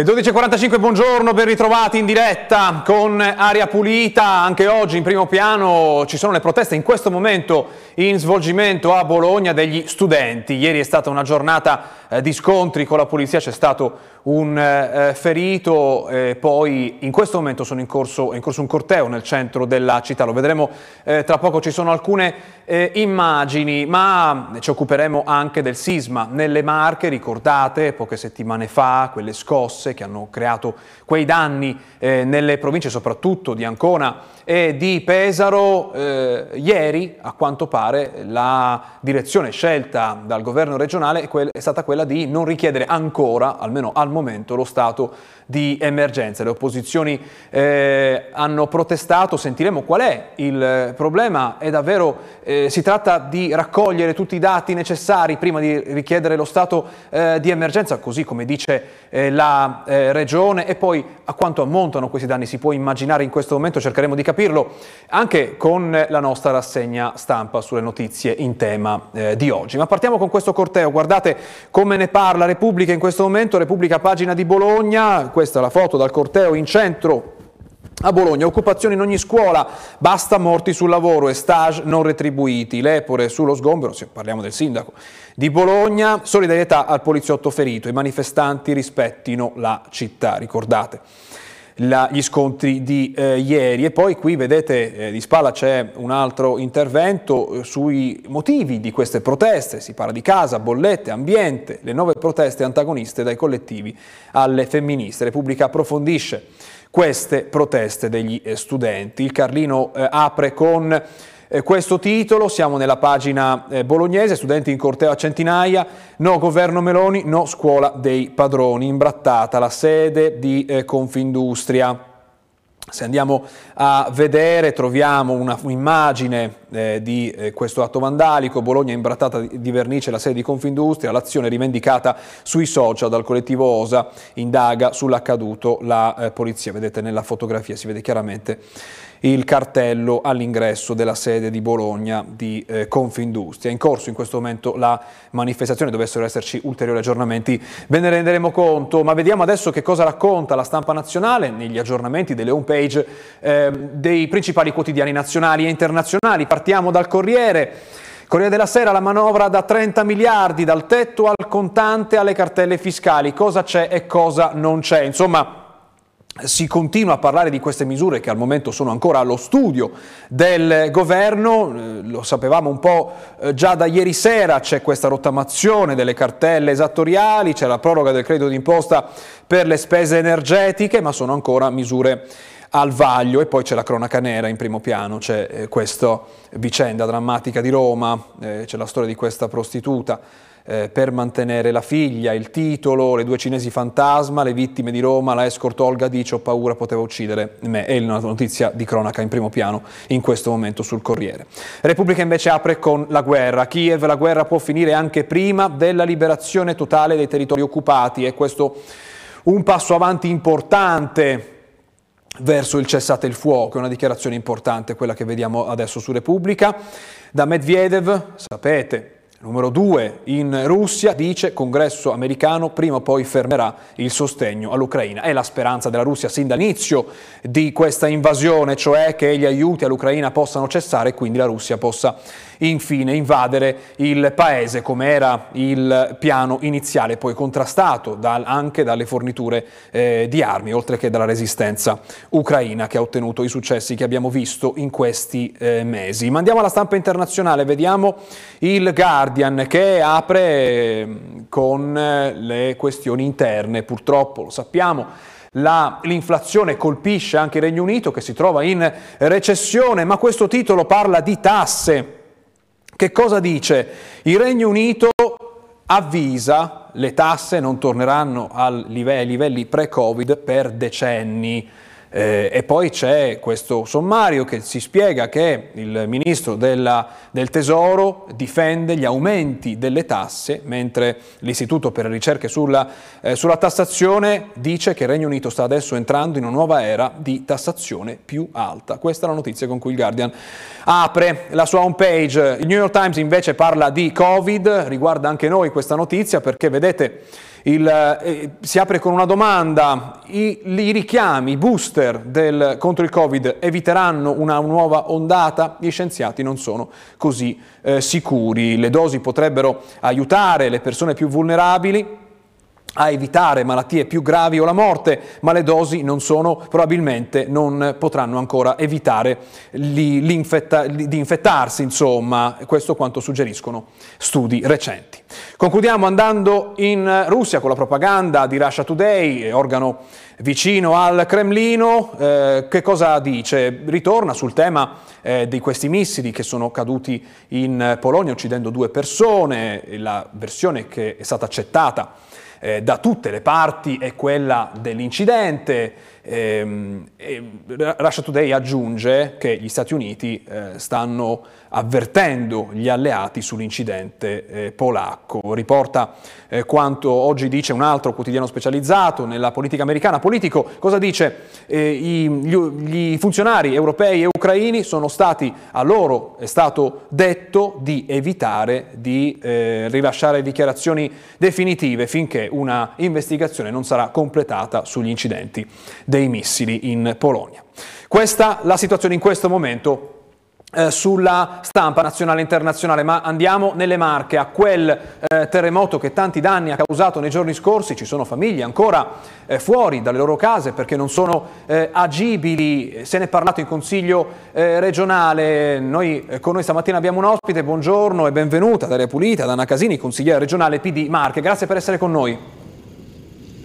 Le 12.45, buongiorno, ben ritrovati in diretta con Aria Pulita. Anche oggi in primo piano ci sono le proteste in questo momento in svolgimento a Bologna degli studenti. Ieri è stata una giornata eh, di scontri con la polizia, c'è stato un eh, ferito, eh, poi in questo momento in corso, in corso, un corteo nel centro della città, lo vedremo eh, tra poco, ci sono alcune eh, immagini, ma ci occuperemo anche del sisma nelle Marche, ricordate poche settimane fa quelle scosse che hanno creato quei danni eh, nelle province soprattutto di Ancona e di Pesaro. Eh, ieri, a quanto pare, la direzione scelta dal governo regionale è stata quella di non richiedere ancora, almeno al momento, lo stato di emergenza. Le opposizioni eh, hanno protestato, sentiremo qual è il problema, è davvero, eh, si tratta di raccogliere tutti i dati necessari prima di richiedere lo stato eh, di emergenza, così come dice eh, la eh, regione, e poi a quanto ammontano questi danni si può immaginare in questo momento, cercheremo di capirlo anche con la nostra rassegna stampa sulle notizie in tema eh, di oggi. Ma partiamo con questo corteo, guardate come ne parla Repubblica in questo momento, Repubblica pagina di Bologna, questa è la foto dal corteo in centro a Bologna, occupazioni in ogni scuola, basta morti sul lavoro e stage non retribuiti, lepore sullo sgombero, parliamo del sindaco di Bologna, solidarietà al poliziotto ferito, i manifestanti rispettino la città, ricordate la, gli scontri di eh, ieri. E poi qui vedete eh, di spalla c'è un altro intervento eh, sui motivi di queste proteste, si parla di casa, bollette, ambiente, le nuove proteste antagoniste dai collettivi alle femministe. Repubblica approfondisce queste proteste degli eh, studenti. Il Carlino eh, apre con eh, questo titolo, siamo nella pagina eh, bolognese, studenti in corteo a centinaia, no governo Meloni, no scuola dei padroni, imbrattata la sede di eh, Confindustria. Se andiamo a vedere troviamo un'immagine eh, di eh, questo atto vandalico, Bologna imbrattata di vernice la sede di Confindustria, l'azione rivendicata sui social dal collettivo OSA, indaga sull'accaduto. La eh, polizia, vedete nella fotografia si vede chiaramente il cartello all'ingresso della sede di Bologna di eh, Confindustria. In corso in questo momento la manifestazione, dovessero esserci ulteriori aggiornamenti, ve ne renderemo conto, ma vediamo adesso che cosa racconta la stampa nazionale negli aggiornamenti delle home page eh, dei principali quotidiani nazionali e internazionali. Partiamo dal Corriere. Corriere della Sera, la manovra da 30 miliardi, dal tetto al contante alle cartelle fiscali, cosa c'è e cosa non c'è. Insomma, si continua a parlare di queste misure che al momento sono ancora allo studio del governo, eh, lo sapevamo un po' eh, già da ieri sera, c'è questa rottamazione delle cartelle esattoriali, c'è la proroga del credito d'imposta per le spese energetiche, ma sono ancora misure al vaglio. E poi c'è la cronaca nera in primo piano, c'è eh, questa vicenda drammatica di Roma, c'è la storia di questa prostituta eh, per mantenere la figlia, il titolo, le due cinesi fantasma, le vittime di Roma, la escort Olga dice ho paura, poteva uccidere me. È una notizia di cronaca in primo piano in questo momento sul Corriere. Repubblica invece apre con la guerra. Kiev, la guerra può finire anche prima della liberazione totale dei territori occupati e questo un passo avanti importante verso il cessate il fuoco, è una dichiarazione importante quella che vediamo adesso su Repubblica. Da Medvedev, sapete, Numero due, in Russia dice congresso americano prima o poi fermerà il sostegno all'Ucraina. È la speranza della Russia sin dall'inizio di questa invasione, cioè che gli aiuti all'Ucraina possano cessare e quindi la Russia possa infine invadere il paese come era il piano iniziale, poi contrastato dal, anche dalle forniture eh, di armi, oltre che dalla resistenza ucraina che ha ottenuto i successi che abbiamo visto in questi eh, mesi. Ma andiamo alla stampa internazionale, vediamo il Guardian che apre eh, con eh, le questioni interne, purtroppo lo sappiamo. La, l'inflazione colpisce anche il Regno Unito che si trova in recessione, ma questo titolo parla di tasse. Che cosa dice? Il Regno Unito avvisa le tasse non torneranno ai livelli pre-Covid per decenni. Eh, e poi c'è questo sommario che si spiega che il ministro della, del Tesoro difende gli aumenti delle tasse, mentre l'Istituto per le ricerche sulla, eh, sulla tassazione dice che il Regno Unito sta adesso entrando in una nuova era di tassazione più alta. Questa è la notizia con cui il Guardian apre la sua homepage. Il New York Times invece parla di Covid, riguarda anche noi questa notizia perché vedete Il, eh, si apre con una domanda, I, i richiami, i booster del, contro il Covid eviteranno una nuova ondata? Gli scienziati non sono così eh, sicuri, le dosi potrebbero aiutare le persone più vulnerabili, a evitare malattie più gravi o la morte, ma le dosi non sono, probabilmente non potranno ancora evitare di infettarsi, insomma, questo quanto suggeriscono studi recenti. Concludiamo andando in Russia con la propaganda di Russia Today, organo vicino al Cremlino, eh, che cosa dice? Ritorna sul tema eh, di questi missili che sono caduti in Polonia uccidendo due persone, la versione che è stata accettata eh, da tutte le parti è quella dell'incidente. Eh, Russia Today aggiunge che gli Stati Uniti eh, stanno avvertendo gli alleati sull'incidente eh, polacco. Riporta eh, quanto oggi dice un altro quotidiano specializzato nella politica americana. Politico, cosa dice? Eh, i, gli, gli, funzionari europei e ucraini sono stati, a loro è stato detto di evitare di eh, rilasciare dichiarazioni definitive finché una investigazione non sarà completata sugli incidenti dei missili in Polonia. Questa la situazione in questo momento eh, sulla stampa nazionale e internazionale, ma andiamo nelle Marche, a quel eh, terremoto che tanti danni ha causato nei giorni scorsi, ci sono famiglie ancora eh, fuori dalle loro case perché non sono eh, agibili, se ne è parlato in Consiglio eh, regionale, noi eh, con noi stamattina abbiamo un ospite, buongiorno e benvenuta. Daria Pulita, Dana Casini, consigliera regionale PD Marche, grazie per essere con noi.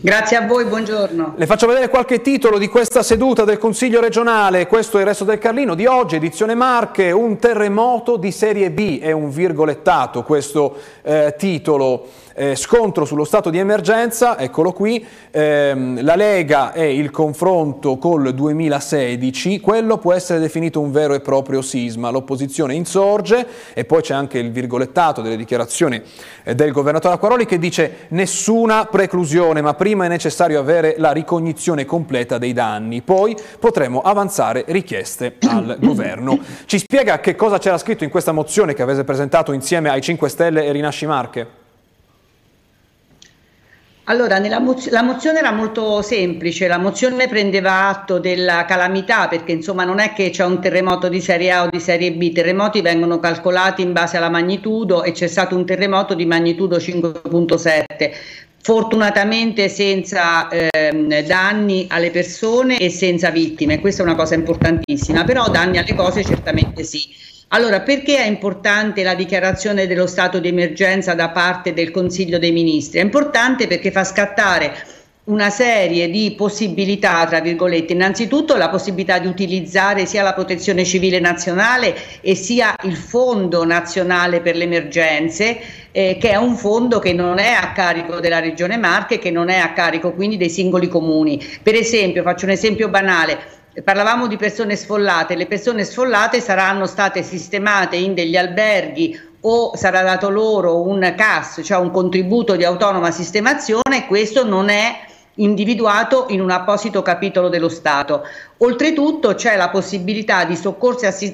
Grazie a voi, buongiorno. Le faccio vedere qualche titolo di questa seduta del Consiglio regionale, questo è il resto del Carlino di oggi, edizione Marche, un terremoto di serie B, è un virgolettato questo eh, titolo eh, scontro sullo stato di emergenza, eccolo qui, ehm, la Lega e il confronto col 2016, quello può essere definito un vero e proprio sisma, l'opposizione insorge e poi c'è anche il virgolettato delle dichiarazioni eh, del governatore Acquaroli che dice nessuna preclusione, ma prima è necessario avere la ricognizione completa dei danni, poi potremo avanzare richieste al governo. Ci spiega che cosa c'era scritto in questa mozione che avete presentato insieme ai 5 Stelle e Rinasci Marche? Allora, moz- la mozione era molto semplice, la mozione prendeva atto della calamità perché insomma non è che c'è un terremoto di serie A o di serie B, i terremoti vengono calcolati in base alla magnitudo e c'è stato un terremoto di magnitudo 5.7 fortunatamente senza ehm, danni alle persone e senza vittime, questa è una cosa importantissima, però danni alle cose certamente sì. Allora, perché è importante la dichiarazione dello stato di emergenza da parte del Consiglio dei Ministri? È importante perché fa scattare una serie di possibilità, tra virgolette, innanzitutto la possibilità di utilizzare sia la protezione civile nazionale e sia il Fondo nazionale per le emergenze, eh, che è un fondo che non è a carico della Regione Marche, che non è a carico quindi dei singoli comuni. Per esempio, faccio un esempio banale, parlavamo di persone sfollate, le persone sfollate saranno state sistemate in degli alberghi o sarà dato loro un CAS, cioè un contributo di autonoma sistemazione, questo non è individuato in un apposito capitolo dello Stato. Oltretutto c'è la possibilità di,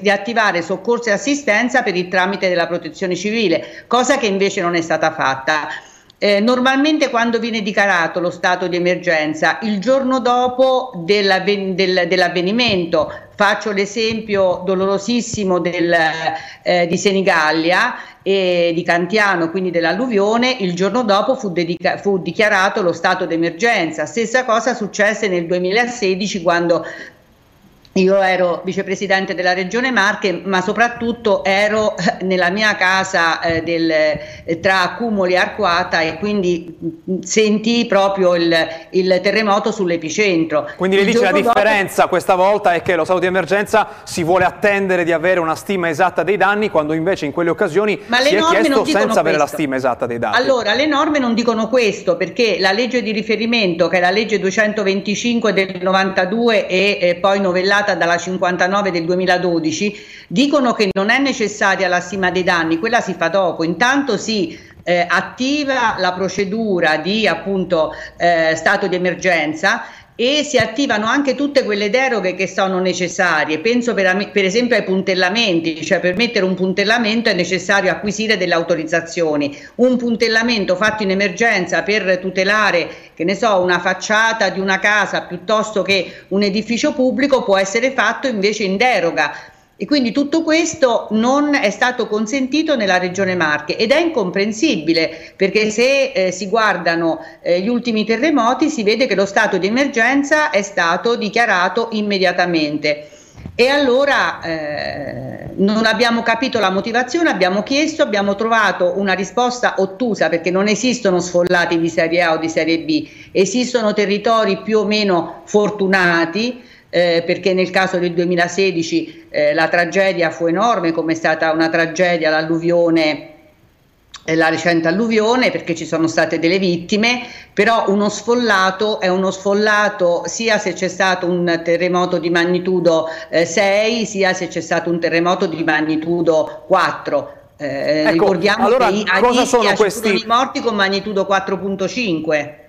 di, attivare soccorso e assistenza per il tramite della protezione civile, cosa che invece non è stata fatta. Eh, normalmente quando viene dichiarato lo stato di emergenza, il giorno dopo dell'avven- del, dell'avvenimento, faccio l'esempio dolorosissimo del, eh, di Senigallia e di Cantiano, quindi dell'alluvione, il giorno dopo fu, dedica- fu dichiarato lo stato d'emergenza. Stessa cosa successe nel 2016 quando io ero vicepresidente della regione Marche, ma soprattutto ero nella mia casa eh, del, eh, tra Accumoli e Arquata e quindi mm, sentii proprio il, il terremoto sull'epicentro. Quindi le dice la differenza dopo... questa volta è che lo stato di emergenza si vuole attendere di avere una stima esatta dei danni, quando invece in quelle occasioni ma si è chiesto senza questo. avere la stima esatta dei danni. Allora, le norme non dicono questo perché la legge di riferimento, che è la legge 225 del 92 e eh, poi novellata pubblicata dalla 59 del 2012 dicono che non è necessaria la stima dei danni, quella si fa dopo, intanto si eh, attiva la procedura di appunto eh, stato di emergenza e si attivano anche tutte quelle deroghe che sono necessarie. Penso per, per, esempio ai puntellamenti, cioè per mettere un puntellamento è necessario acquisire delle autorizzazioni. Un puntellamento fatto in emergenza per tutelare, che ne so, una facciata di una casa piuttosto che un edificio pubblico può essere fatto invece in deroga e quindi tutto questo non è stato consentito nella regione Marche ed è incomprensibile perché se eh, si guardano eh, gli ultimi terremoti si vede che lo stato di emergenza è stato dichiarato immediatamente. E allora eh, non abbiamo capito la motivazione, abbiamo chiesto, abbiamo trovato una risposta ottusa perché non esistono sfollati di serie A o di serie B, esistono territori più o meno fortunati eh, perché nel caso del 2016 eh, la tragedia fu enorme, come è stata una tragedia l'alluvione eh, la recente alluvione perché ci sono state delle vittime, però uno sfollato è uno sfollato sia se c'è stato un terremoto di magnitudo eh, 6 sia se c'è stato un terremoto di magnitudo 4. Eh, ecco, ricordiamo allora, che a questi... ci sono morti con magnitudo 4.5.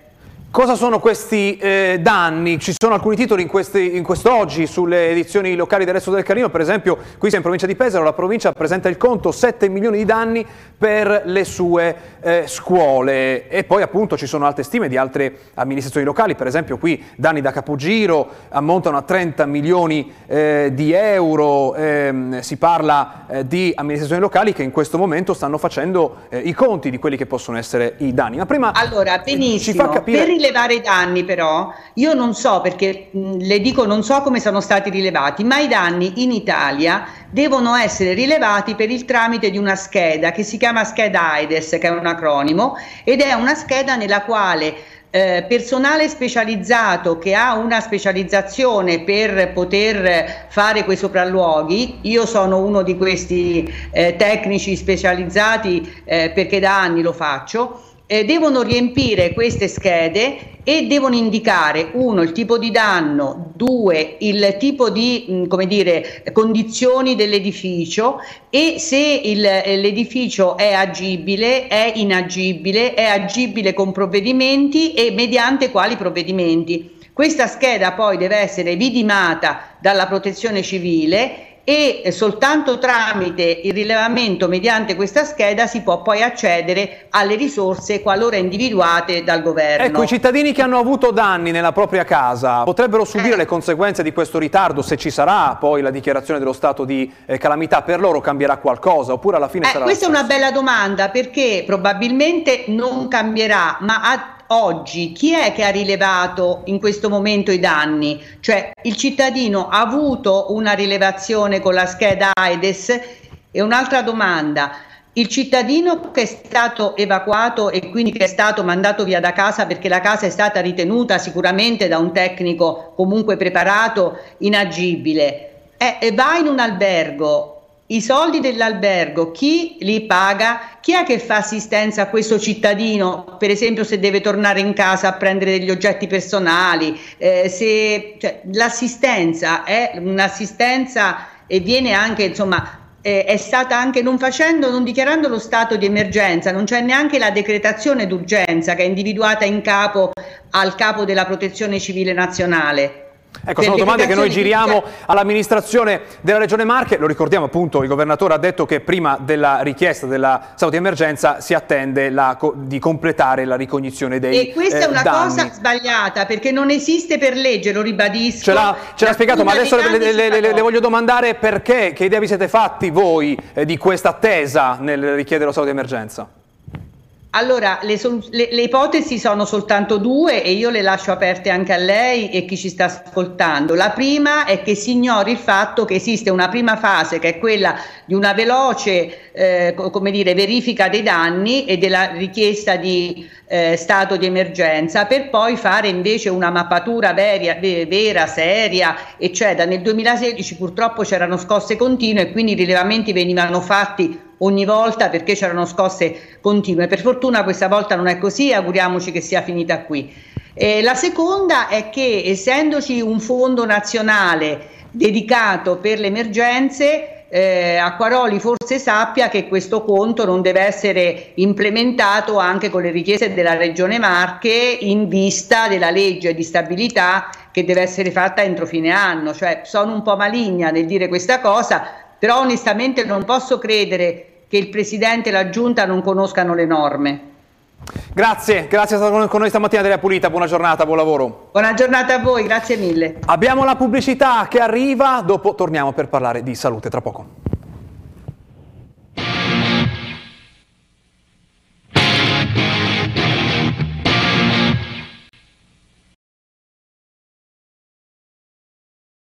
Cosa sono questi eh, danni? Ci sono alcuni titoli in, questi, in quest'oggi sulle edizioni locali del Resto del Carino, per esempio qui siamo in provincia di Pesaro, la provincia presenta il conto 7 milioni di danni per le sue eh, scuole e poi appunto ci sono altre stime di altre amministrazioni locali, per esempio qui danni da capogiro ammontano a 30 milioni eh, di euro, ehm, si parla eh, di amministrazioni locali che in questo momento stanno facendo eh, i conti di quelli che possono essere i danni. Ma prima allora, benissimo. ci fa capire rilevare i danni però, io non so perché le dico non so come sono stati rilevati, ma i danni in Italia devono essere rilevati per il tramite di una scheda che si chiama scheda AIDS, che è un acronimo, ed è una scheda nella quale eh, personale specializzato che ha una specializzazione per poter fare quei sopralluoghi, io sono uno di questi eh, tecnici specializzati eh, perché da anni lo faccio, eh, devono riempire queste schede e devono indicare uno il tipo di danno, due il tipo di mh, come dire, condizioni dell'edificio e se il, l'edificio è agibile, è inagibile, è agibile con provvedimenti e mediante quali provvedimenti. Questa scheda poi deve essere vidimata dalla protezione civile e soltanto tramite il rilevamento mediante questa scheda si può poi accedere alle risorse qualora individuate dal governo. Ecco, i cittadini che hanno avuto danni nella propria casa potrebbero subire eh. le conseguenze di questo ritardo se ci sarà poi la dichiarazione dello stato di eh, calamità per loro cambierà qualcosa oppure alla fine eh, sarà Questa è una bella domanda perché probabilmente non cambierà, ma a oggi chi è che ha rilevato in questo momento i danni? Cioè il cittadino ha avuto una rilevazione con la scheda AIDS? E un'altra domanda, il cittadino che è stato evacuato e quindi che è stato mandato via da casa perché la casa è stata ritenuta sicuramente da un tecnico comunque preparato inagibile, eh, va in un albergo i soldi dell'albergo chi li paga? Chi è che fa assistenza a questo cittadino, per esempio se deve tornare in casa a prendere degli oggetti personali? Eh, se, cioè, l'assistenza è un'assistenza e viene anche, insomma, eh, è stata anche non facendo, non dichiarando lo stato di emergenza, non c'è neanche la decretazione d'urgenza che è individuata in capo al capo della protezione civile nazionale. Ecco, sono domande che noi giriamo all'amministrazione della Regione Marche, lo ricordiamo appunto, il governatore ha detto che prima della richiesta della stato di emergenza si attende la, di completare la ricognizione dei E questa eh, è una danni. cosa sbagliata perché non esiste per legge, lo ribadisco. Ce l'ha, spiegato, ma adesso le, le, le, le, voglio domandare perché, che idea vi siete fatti voi eh, di questa attesa nel richiedere lo stato di emergenza? Allora, le, le, le, ipotesi sono soltanto due e io le lascio aperte anche a lei e chi ci sta ascoltando. La prima è che si ignori il fatto che esiste una prima fase che è quella di una veloce eh, come dire, verifica dei danni e della richiesta di eh, stato di emergenza per poi fare invece una mappatura vera, vera seria, eccetera. Nel 2016 purtroppo c'erano scosse continue e quindi i rilevamenti venivano fatti ogni volta perché c'erano scosse continue. Per fortuna questa volta non è così, auguriamoci che sia finita qui. Eh, la seconda è che essendoci un fondo nazionale dedicato per le emergenze, eh, Acquaroli forse sappia che questo conto non deve essere implementato anche con le richieste della Regione Marche in vista della legge di stabilità che deve essere fatta entro fine anno. Cioè, sono un po' maligna nel dire questa cosa, però onestamente non posso credere che il Presidente e la Giunta non conoscano le norme. Grazie, grazie per essere con noi stamattina della Pulita, buona giornata, buon lavoro. Buona giornata a voi, grazie mille. Abbiamo la pubblicità che arriva, dopo torniamo per parlare di salute tra poco.